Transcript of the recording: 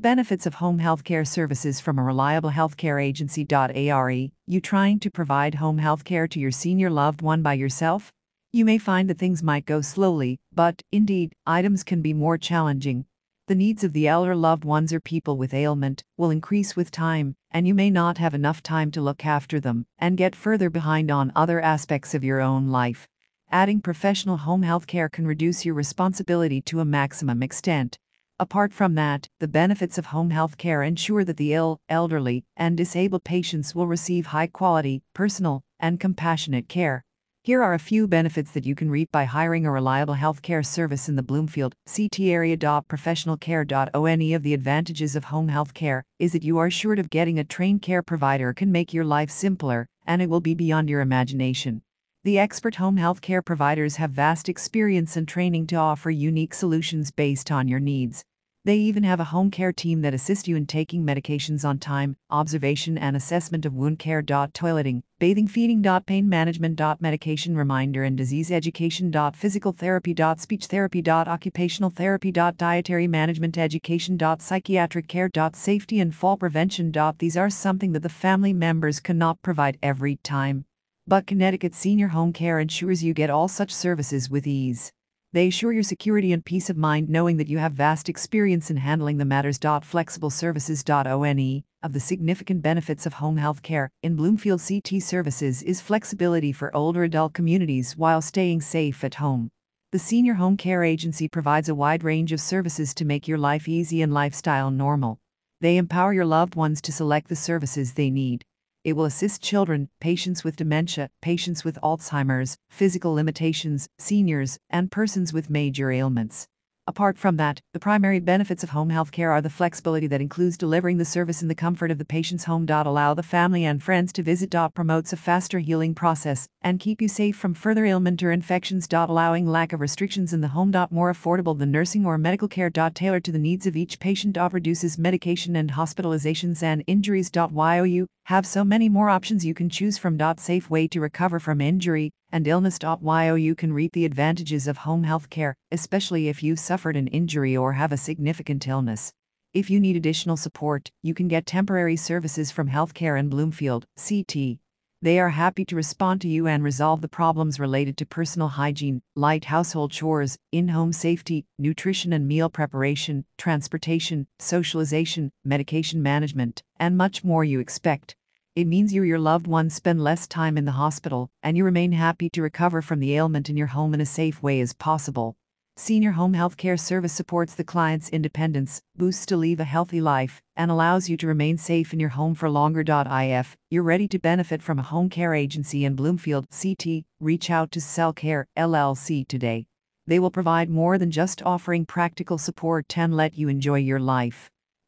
Benefits of home healthcare services from a reliable healthcare agency.are. You trying to provide home healthcare to your senior loved one by yourself? You may find that things might go slowly, but, indeed, items can be more challenging. The needs of the elder loved ones or people with ailment will increase with time, and you may not have enough time to look after them and get further behind on other aspects of your own life. Adding professional home health care can reduce your responsibility to a maximum extent. Apart from that, the benefits of home health care ensure that the ill, elderly, and disabled patients will receive high quality, personal, and compassionate care. Here are a few benefits that you can reap by hiring a reliable healthcare service in the Bloomfield, CT area. Professionalcare.one of the advantages of home health care is that you are assured of getting a trained care provider can make your life simpler, and it will be beyond your imagination. The expert home health care providers have vast experience and training to offer unique solutions based on your needs. They even have a home care team that assists you in taking medications on time, observation and assessment of wound care. Toileting, bathing, feeding. Pain management. Medication reminder and disease education. Physical therapy. Speech therapy. Occupational therapy. Dietary management education. Psychiatric care. Safety and fall prevention. These are something that the family members cannot provide every time. But Connecticut Senior Home Care ensures you get all such services with ease. They assure your security and peace of mind knowing that you have vast experience in handling the matters. Flexibleservices.one of the significant benefits of home health care in Bloomfield CT services is flexibility for older adult communities while staying safe at home. The Senior Home Care Agency provides a wide range of services to make your life easy and lifestyle normal. They empower your loved ones to select the services they need. It will assist children, patients with dementia, patients with Alzheimer's, physical limitations, seniors, and persons with major ailments. Apart from that, the primary benefits of home health care are the flexibility that includes delivering the service in the comfort of the patient's home. Allow the family and friends to visit. Promotes a faster healing process and keep you safe from further ailment or infections. Allowing lack of restrictions in the home. More affordable than nursing or medical care. Tailored to the needs of each patient. Reduces medication and hospitalizations and injuries. You have so many more options you can choose from. Safe way to recover from injury and illness. You can reap the advantages of home health care, especially if you've suffered an injury or have a significant illness. If you need additional support, you can get temporary services from Healthcare in Bloomfield, CT. They are happy to respond to you and resolve the problems related to personal hygiene, light household chores, in home safety, nutrition and meal preparation, transportation, socialization, medication management, and much more you expect. It means you or your loved ones spend less time in the hospital, and you remain happy to recover from the ailment in your home in a safe way as possible. Senior Home Healthcare Service supports the client's independence, boosts to live a healthy life, and allows you to remain safe in your home for longer. If you're ready to benefit from a home care agency in Bloomfield, CT, reach out to Cell Care LLC today. They will provide more than just offering practical support and let you enjoy your life.